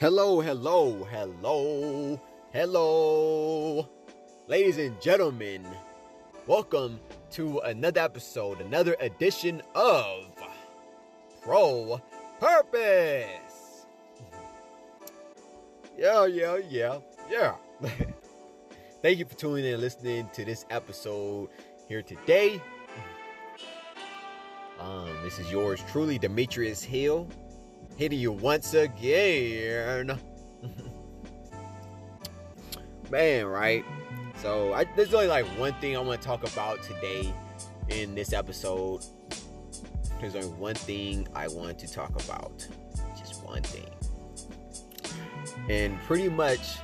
Hello, hello, hello, hello. Ladies and gentlemen, welcome to another episode, another edition of Pro Purpose. Yeah, yeah, yeah, yeah. Thank you for tuning in and listening to this episode here today. Um, this is yours truly, Demetrius Hill, hitting you once again. Man, right? So I, there's only like one thing I want to talk about today in this episode. There's only one thing I want to talk about. Just one thing. And pretty much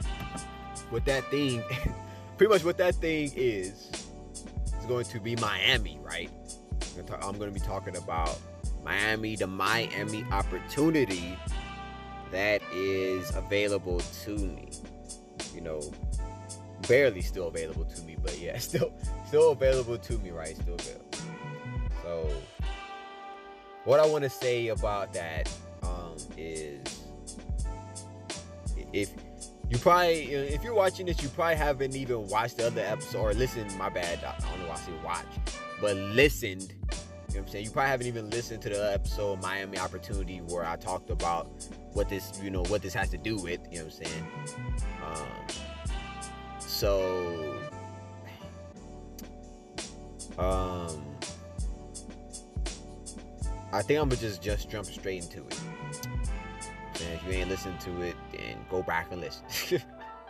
what that thing pretty much what that thing is is going to be Miami, right? I'm going to be talking about Miami, the Miami opportunity that is available to me. You know, barely still available to me, but yeah, still still available to me, right? Still available. So, what I want to say about that um, is if you probably if you're watching this you probably haven't even watched the other episode or listened my bad i don't know why i say watch but listened what i'm saying you probably haven't even listened to the episode of miami opportunity where i talked about what this you know what this has to do with you know what i'm saying um, so um i think i'm gonna just just jump straight into it and if you ain't listened to it, then go back and listen.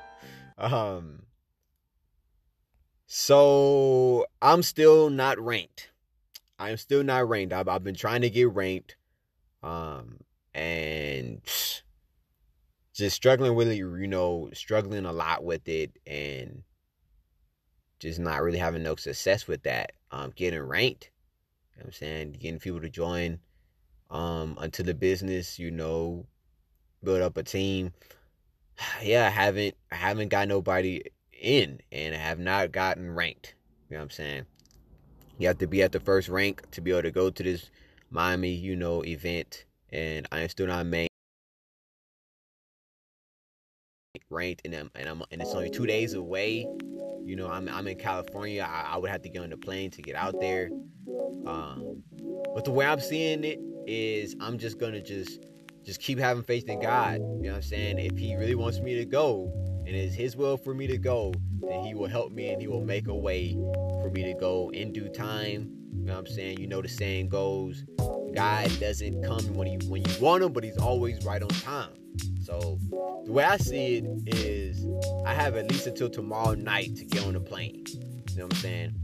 um so I'm still not ranked. I am still not ranked. I've, I've been trying to get ranked. Um and just struggling really, you know, struggling a lot with it and just not really having no success with that. Um getting ranked. You know what I'm saying? Getting people to join um unto the business, you know, build up a team. Yeah, I haven't I haven't got nobody in and I have not gotten ranked. You know what I'm saying? You have to be at the first rank to be able to go to this Miami, you know, event. And I am still not main ranked and I'm, and I'm and it's only two days away. You know, I'm I'm in California. I, I would have to get on the plane to get out there. Um, but the way I'm seeing it is I'm just gonna just just keep having faith in God. You know what I'm saying? If He really wants me to go and it's His will for me to go, then He will help me and He will make a way for me to go in due time. You know what I'm saying? You know the saying goes, God doesn't come when you when you want him, but He's always right on time. So the way I see it is, I have at least until tomorrow night to get on the plane. You know what I'm saying?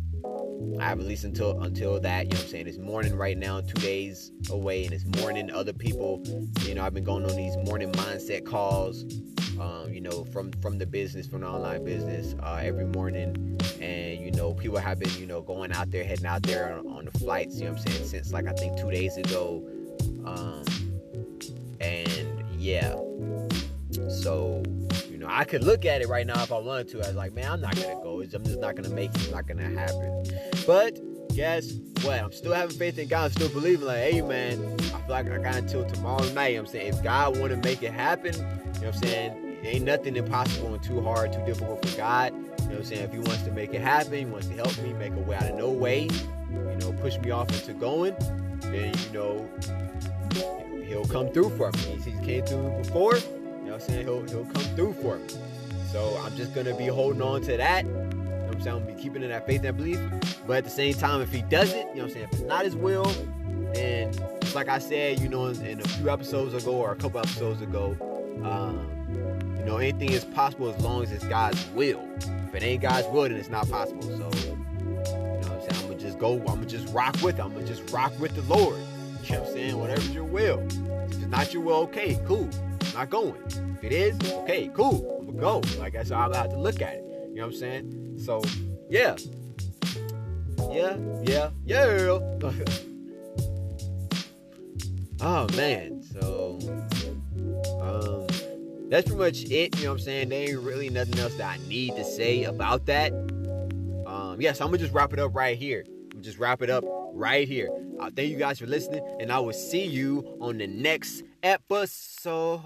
I have at least until until that, you know what I'm saying? It's morning right now, two days away, and it's morning. Other people, you know, I've been going on these morning mindset calls, um, you know, from from the business, from the online business, uh, every morning. And, you know, people have been, you know, going out there, heading out there on, on the flights, you know what I'm saying, since like I think two days ago. Um, and yeah. So you know, I could look at it right now if I wanted to. I was like, man, I'm not gonna go. I'm just not gonna make it. It's not gonna happen. But guess what? I'm still having faith in God. I'm still believing. Like, hey, man, I feel like I got until tomorrow night. I'm saying if God want to make it happen, you know what I'm saying? Ain't nothing impossible and too hard, too difficult for God. You know what I'm saying? If He wants to make it happen, He wants to help me, make a way out of no way, you know, push me off into going, then you know, He'll come through for me. He came through before you know what I'm saying? He'll, he'll come through for me. So I'm just going to be holding on to that. What I'm saying? I'm be keeping in that faith and belief. But at the same time, if he doesn't, you know what I'm saying? If it's not his will, then just like I said, you know, in, in a few episodes ago or a couple episodes ago, um, you know, anything is possible as long as it's God's will. If it ain't God's will, then it's not possible. So, you know what I'm saying? I'm to just go, I'm to just rock with it. I'm to just rock with the Lord. You know what I'm saying? Whatever's your will. If it's not your will, okay, cool not going. If it is, okay, cool. I'm gonna go. Like that's how I have to look at it. You know what I'm saying? So, yeah. Yeah, yeah, yeah. oh man. So um that's pretty much it. You know what I'm saying? There ain't really nothing else that I need to say about that. Um, yes, yeah, so I'm gonna just wrap it up right here. I'm just wrap it up right here. Uh, thank you guys for listening, and I will see you on the next episode.